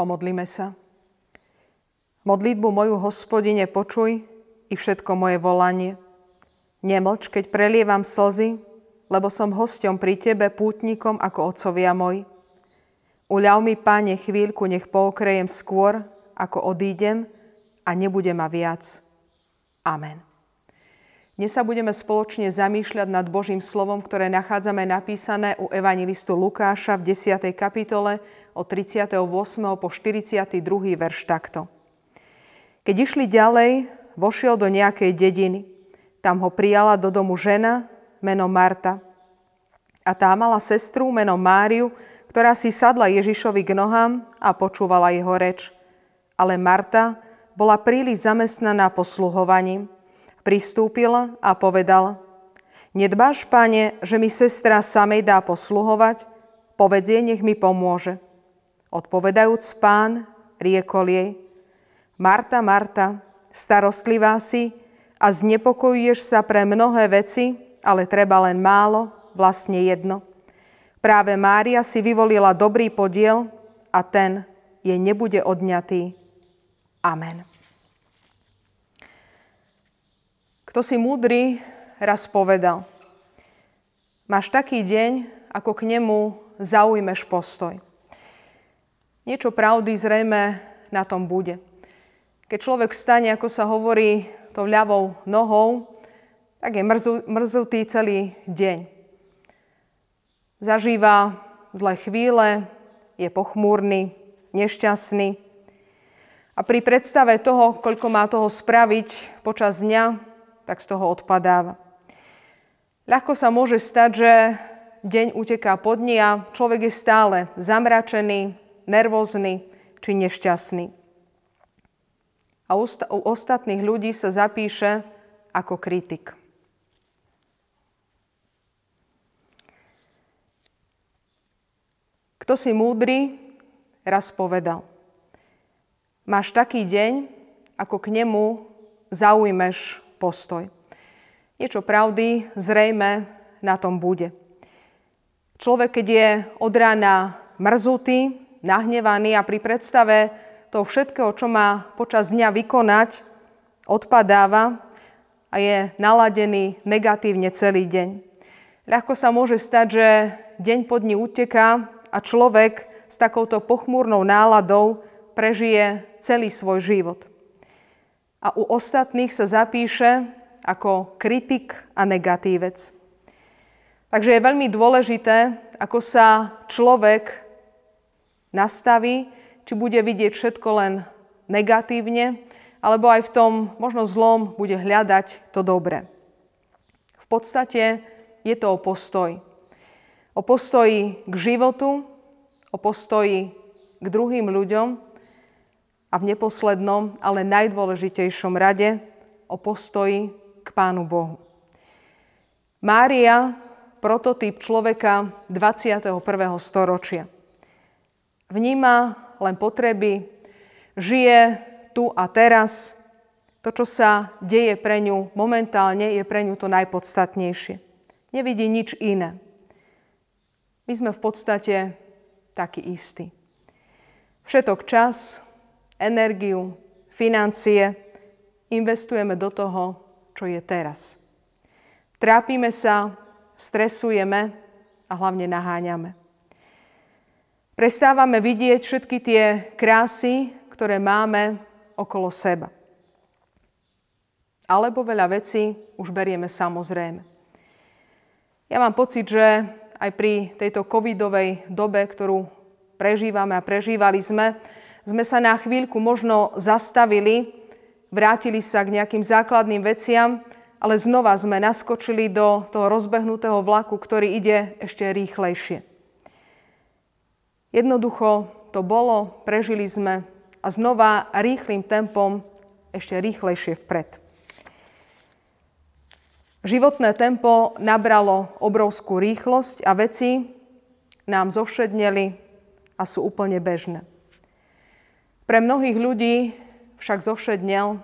Pomodlíme sa. Modlitbu moju, hospodine, počuj i všetko moje volanie. Nemlč, keď prelievam slzy, lebo som hosťom pri Tebe, pútnikom ako otcovia moji. Uľav mi, Pane, chvíľku, nech pookrejem skôr, ako odídem a nebude ma viac. Amen. Dnes sa budeme spoločne zamýšľať nad Božím slovom, ktoré nachádzame napísané u evangelistu Lukáša v 10. kapitole od 38. po 42. verš takto. Keď išli ďalej, vošiel do nejakej dediny. Tam ho prijala do domu žena menom Marta. A tá mala sestru menom Máriu, ktorá si sadla Ježišovi k nohám a počúvala jeho reč. Ale Marta bola príliš zamestnaná posluhovaním Pristúpil a povedal, Nedbáš, pane, že mi sestra samej dá posluhovať? Povedz jej, nech mi pomôže. Odpovedajúc pán, riekol jej, Marta, Marta, starostlivá si a znepokojuješ sa pre mnohé veci, ale treba len málo, vlastne jedno. Práve Mária si vyvolila dobrý podiel a ten jej nebude odňatý. Amen. Kto si múdry, raz povedal, máš taký deň, ako k nemu zaujmeš postoj. Niečo pravdy zrejme na tom bude. Keď človek stane, ako sa hovorí, tou ľavou nohou, tak je mrzu, mrzutý celý deň. Zažíva zlé chvíle, je pochmúrny, nešťastný. A pri predstave toho, koľko má toho spraviť počas dňa, tak z toho odpadáva. Ľahko sa môže stať, že deň uteká pod dní a človek je stále zamračený, nervózny či nešťastný. A u ostatných ľudí sa zapíše ako kritik. Kto si múdry, raz povedal. Máš taký deň, ako k nemu zaujmeš postoj. Niečo pravdy zrejme na tom bude. Človek, keď je od rána mrzutý, nahnevaný a pri predstave toho všetkého, čo má počas dňa vykonať, odpadáva a je naladený negatívne celý deň. Ľahko sa môže stať, že deň po dni uteká a človek s takouto pochmúrnou náladou prežije celý svoj život a u ostatných sa zapíše ako kritik a negatívec. Takže je veľmi dôležité, ako sa človek nastaví, či bude vidieť všetko len negatívne, alebo aj v tom možno zlom bude hľadať to dobré. V podstate je to o postoji. O postoji k životu, o postoji k druhým ľuďom a v neposlednom, ale najdôležitejšom rade o postoji k Pánu Bohu. Mária, prototyp človeka 21. storočia. Vníma len potreby, žije tu a teraz. To, čo sa deje pre ňu momentálne, je pre ňu to najpodstatnejšie. Nevidí nič iné. My sme v podstate takí istí. Všetok čas, energiu, financie investujeme do toho, čo je teraz. Trápime sa, stresujeme a hlavne naháňame. Prestávame vidieť všetky tie krásy, ktoré máme okolo seba. Alebo veľa vecí už berieme samozrejme. Ja mám pocit, že aj pri tejto covidovej dobe, ktorú prežívame a prežívali sme, sme sa na chvíľku možno zastavili, vrátili sa k nejakým základným veciam, ale znova sme naskočili do toho rozbehnutého vlaku, ktorý ide ešte rýchlejšie. Jednoducho to bolo, prežili sme a znova rýchlým tempom ešte rýchlejšie vpred. Životné tempo nabralo obrovskú rýchlosť a veci nám zovšedneli a sú úplne bežné. Pre mnohých ľudí však zovšednel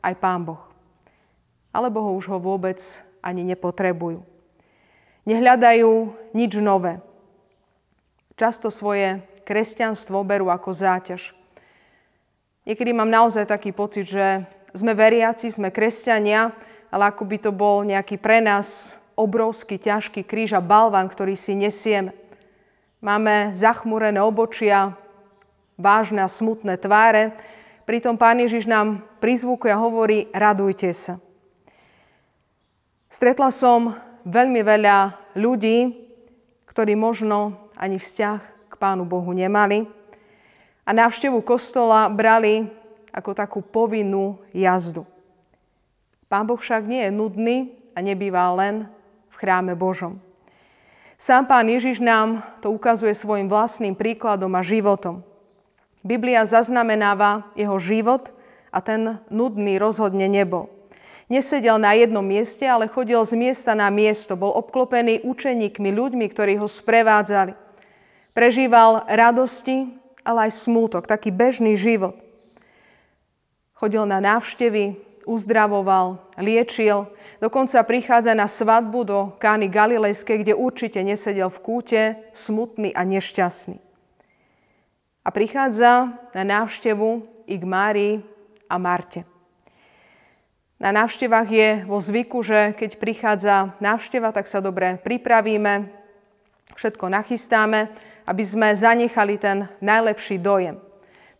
aj Pán Boh. Alebo ho už ho vôbec ani nepotrebujú. Nehľadajú nič nové. Často svoje kresťanstvo berú ako záťaž. Niekedy mám naozaj taký pocit, že sme veriaci, sme kresťania, ale ako by to bol nejaký pre nás obrovský, ťažký kríž a balvan, ktorý si nesieme. Máme zachmúrené obočia, vážne a smutné tváre, pritom Pán Ježiš nám prizvukuje a hovorí, radujte sa. Stretla som veľmi veľa ľudí, ktorí možno ani vzťah k Pánu Bohu nemali a návštevu kostola brali ako takú povinnú jazdu. Pán Boh však nie je nudný a nebýva len v chráme Božom. Sám Pán Ježiš nám to ukazuje svojim vlastným príkladom a životom. Biblia zaznamenáva jeho život a ten nudný rozhodne nebol. Nesedel na jednom mieste, ale chodil z miesta na miesto. Bol obklopený učeníkmi, ľuďmi, ktorí ho sprevádzali. Prežíval radosti, ale aj smútok, taký bežný život. Chodil na návštevy, uzdravoval, liečil, dokonca prichádza na svadbu do Kány Galilejskej, kde určite nesedel v kúte, smutný a nešťastný. A prichádza na návštevu i k Márii a Marte. Na návštevách je vo zvyku, že keď prichádza návšteva, tak sa dobre pripravíme, všetko nachystáme aby sme zanechali ten najlepší dojem.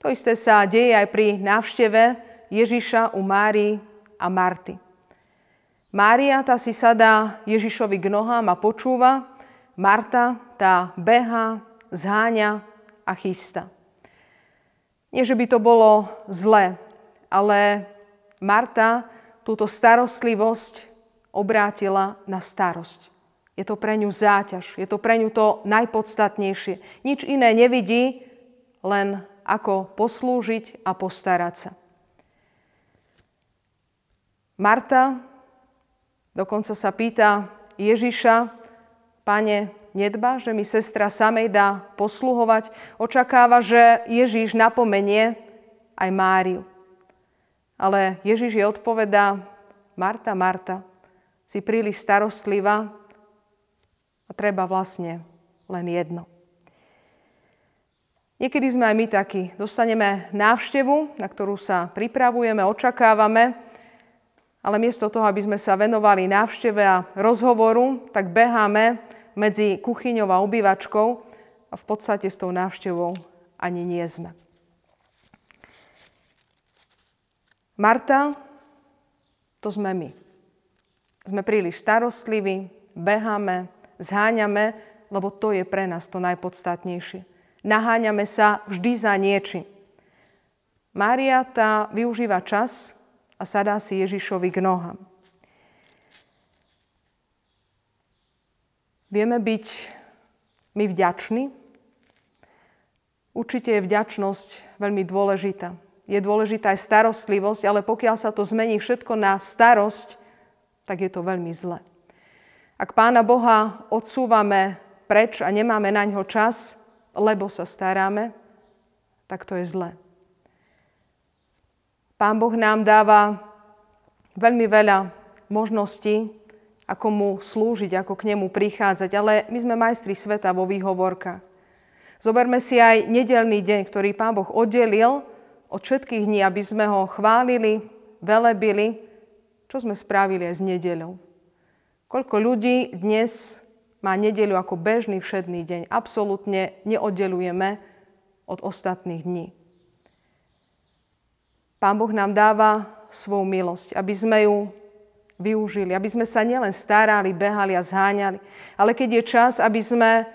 To isté sa deje aj pri návšteve Ježiša u Márii a Marty. Mária tá si sadá Ježišovi k nohám a počúva, Marta tá beha, zháňa a chystá. Nie, že by to bolo zlé, ale Marta túto starostlivosť obrátila na starosť. Je to pre ňu záťaž, je to pre ňu to najpodstatnejšie. Nič iné nevidí, len ako poslúžiť a postarať sa. Marta dokonca sa pýta Ježiša, pane, nedba, že mi sestra samej dá posluhovať. Očakáva, že Ježiš napomenie aj Máriu. Ale Ježiš je odpovedá, Marta, Marta, si príliš starostlivá a treba vlastne len jedno. Niekedy sme aj my takí. Dostaneme návštevu, na ktorú sa pripravujeme, očakávame, ale miesto toho, aby sme sa venovali návšteve a rozhovoru, tak beháme medzi kuchyňou a obývačkou a v podstate s tou návštevou ani nie sme. Marta, to sme my. Sme príliš starostliví, beháme, zháňame, lebo to je pre nás to najpodstatnejšie. Naháňame sa vždy za niečím. Mária tá využíva čas a sadá si Ježišovi k nohám. Vieme byť my vďační? Určite je vďačnosť veľmi dôležitá. Je dôležitá aj starostlivosť, ale pokiaľ sa to zmení všetko na starosť, tak je to veľmi zle. Ak Pána Boha odsúvame preč a nemáme na ňo čas, lebo sa staráme, tak to je zle. Pán Boh nám dáva veľmi veľa možností, ako mu slúžiť, ako k nemu prichádzať, ale my sme majstri sveta vo výhovorkách. Zoberme si aj nedelný deň, ktorý Pán Boh oddelil od všetkých dní, aby sme ho chválili, velebili, čo sme spravili aj s nedeľou. Koľko ľudí dnes má nedeľu ako bežný všedný deň. Absolútne neoddelujeme od ostatných dní. Pán Boh nám dáva svoju milosť, aby sme ju využili, aby sme sa nielen starali, behali a zháňali, ale keď je čas, aby sme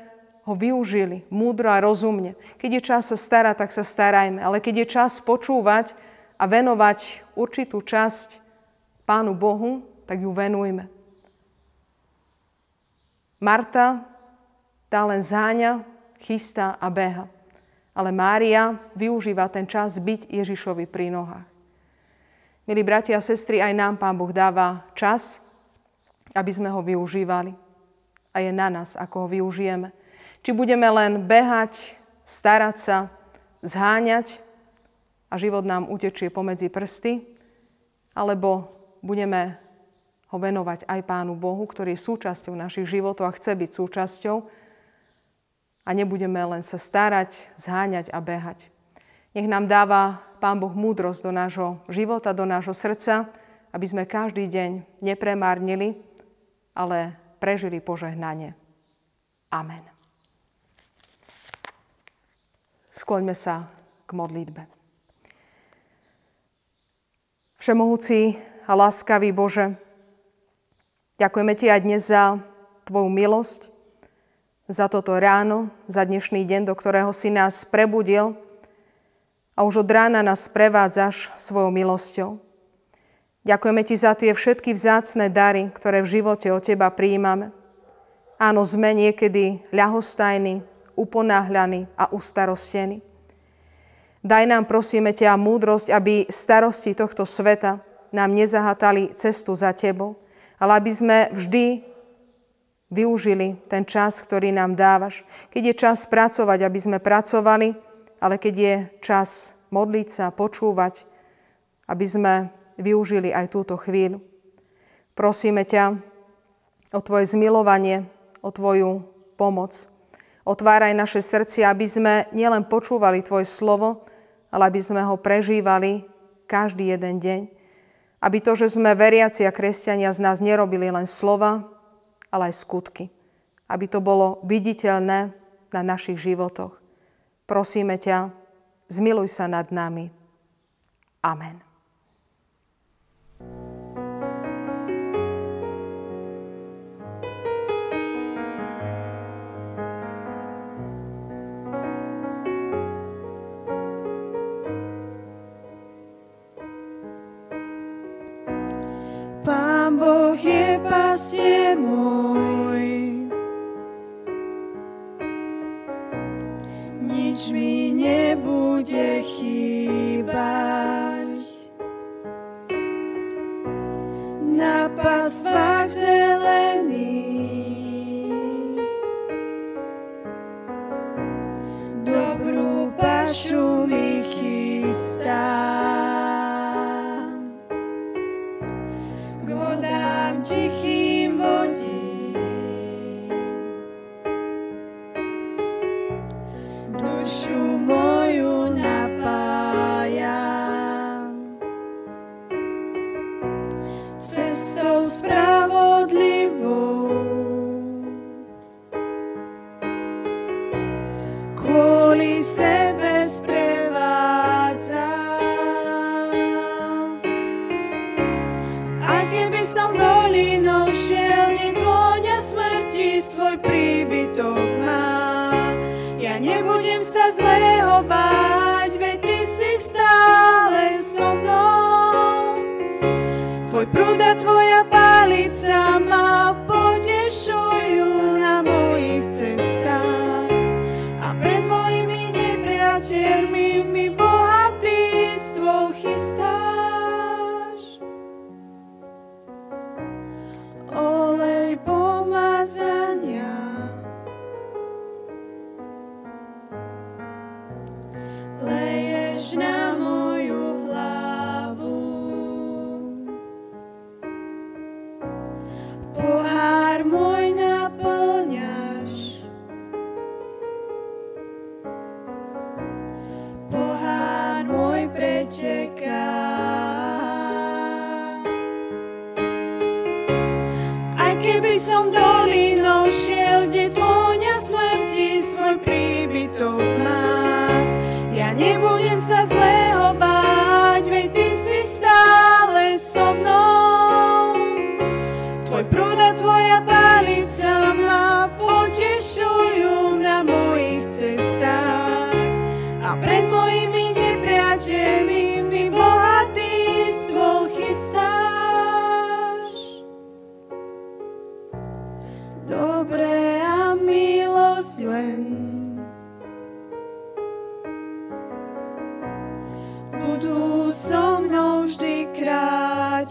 ho využili múdro a rozumne. Keď je čas sa starať, tak sa starajme, ale keď je čas počúvať a venovať určitú časť Pánu Bohu, tak ju venujme. Marta tá len záňa, chystá a beha. Ale Mária využíva ten čas byť Ježišovi pri nohách. Milí bratia a sestry, aj nám Pán Boh dáva čas, aby sme ho využívali. A je na nás, ako ho využijeme. Či budeme len behať, starať sa, zháňať a život nám utečie pomedzi prsty, alebo budeme ho venovať aj Pánu Bohu, ktorý je súčasťou našich životov a chce byť súčasťou a nebudeme len sa starať, zháňať a behať. Nech nám dáva Pán Boh múdrosť do nášho života, do nášho srdca, aby sme každý deň nepremárnili, ale prežili požehnanie. Amen. Skloňme sa k modlitbe. Všemohúci a láskavý Bože, ďakujeme Ti aj dnes za Tvoju milosť, za toto ráno, za dnešný deň, do ktorého si nás prebudil a už od rána nás prevádzaš svojou milosťou. Ďakujeme Ti za tie všetky vzácne dary, ktoré v živote od Teba prijímame. Áno, sme niekedy ľahostajní, uponáhľaní a ustarostení. Daj nám, prosíme ťa, múdrosť, aby starosti tohto sveta nám nezahatali cestu za Tebou, ale aby sme vždy využili ten čas, ktorý nám dávaš. Keď je čas pracovať, aby sme pracovali, ale keď je čas modliť sa, počúvať, aby sme využili aj túto chvíľu. Prosíme ťa o Tvoje zmilovanie, o Tvoju pomoc. Otváraj naše srdcia, aby sme nielen počúvali Tvoje slovo, ale aby sme ho prežívali každý jeden deň. Aby to, že sme veriaci a kresťania z nás nerobili len slova, ale aj skutky. Aby to bolo viditeľné na našich životoch. Prosíme ťa, zmiluj sa nad nami. Amen. Je pastier môj. Nič mi nebude chýbať. Na pastvách cessa os prazos. Tvoja palica ma potešujú saves us. Budem na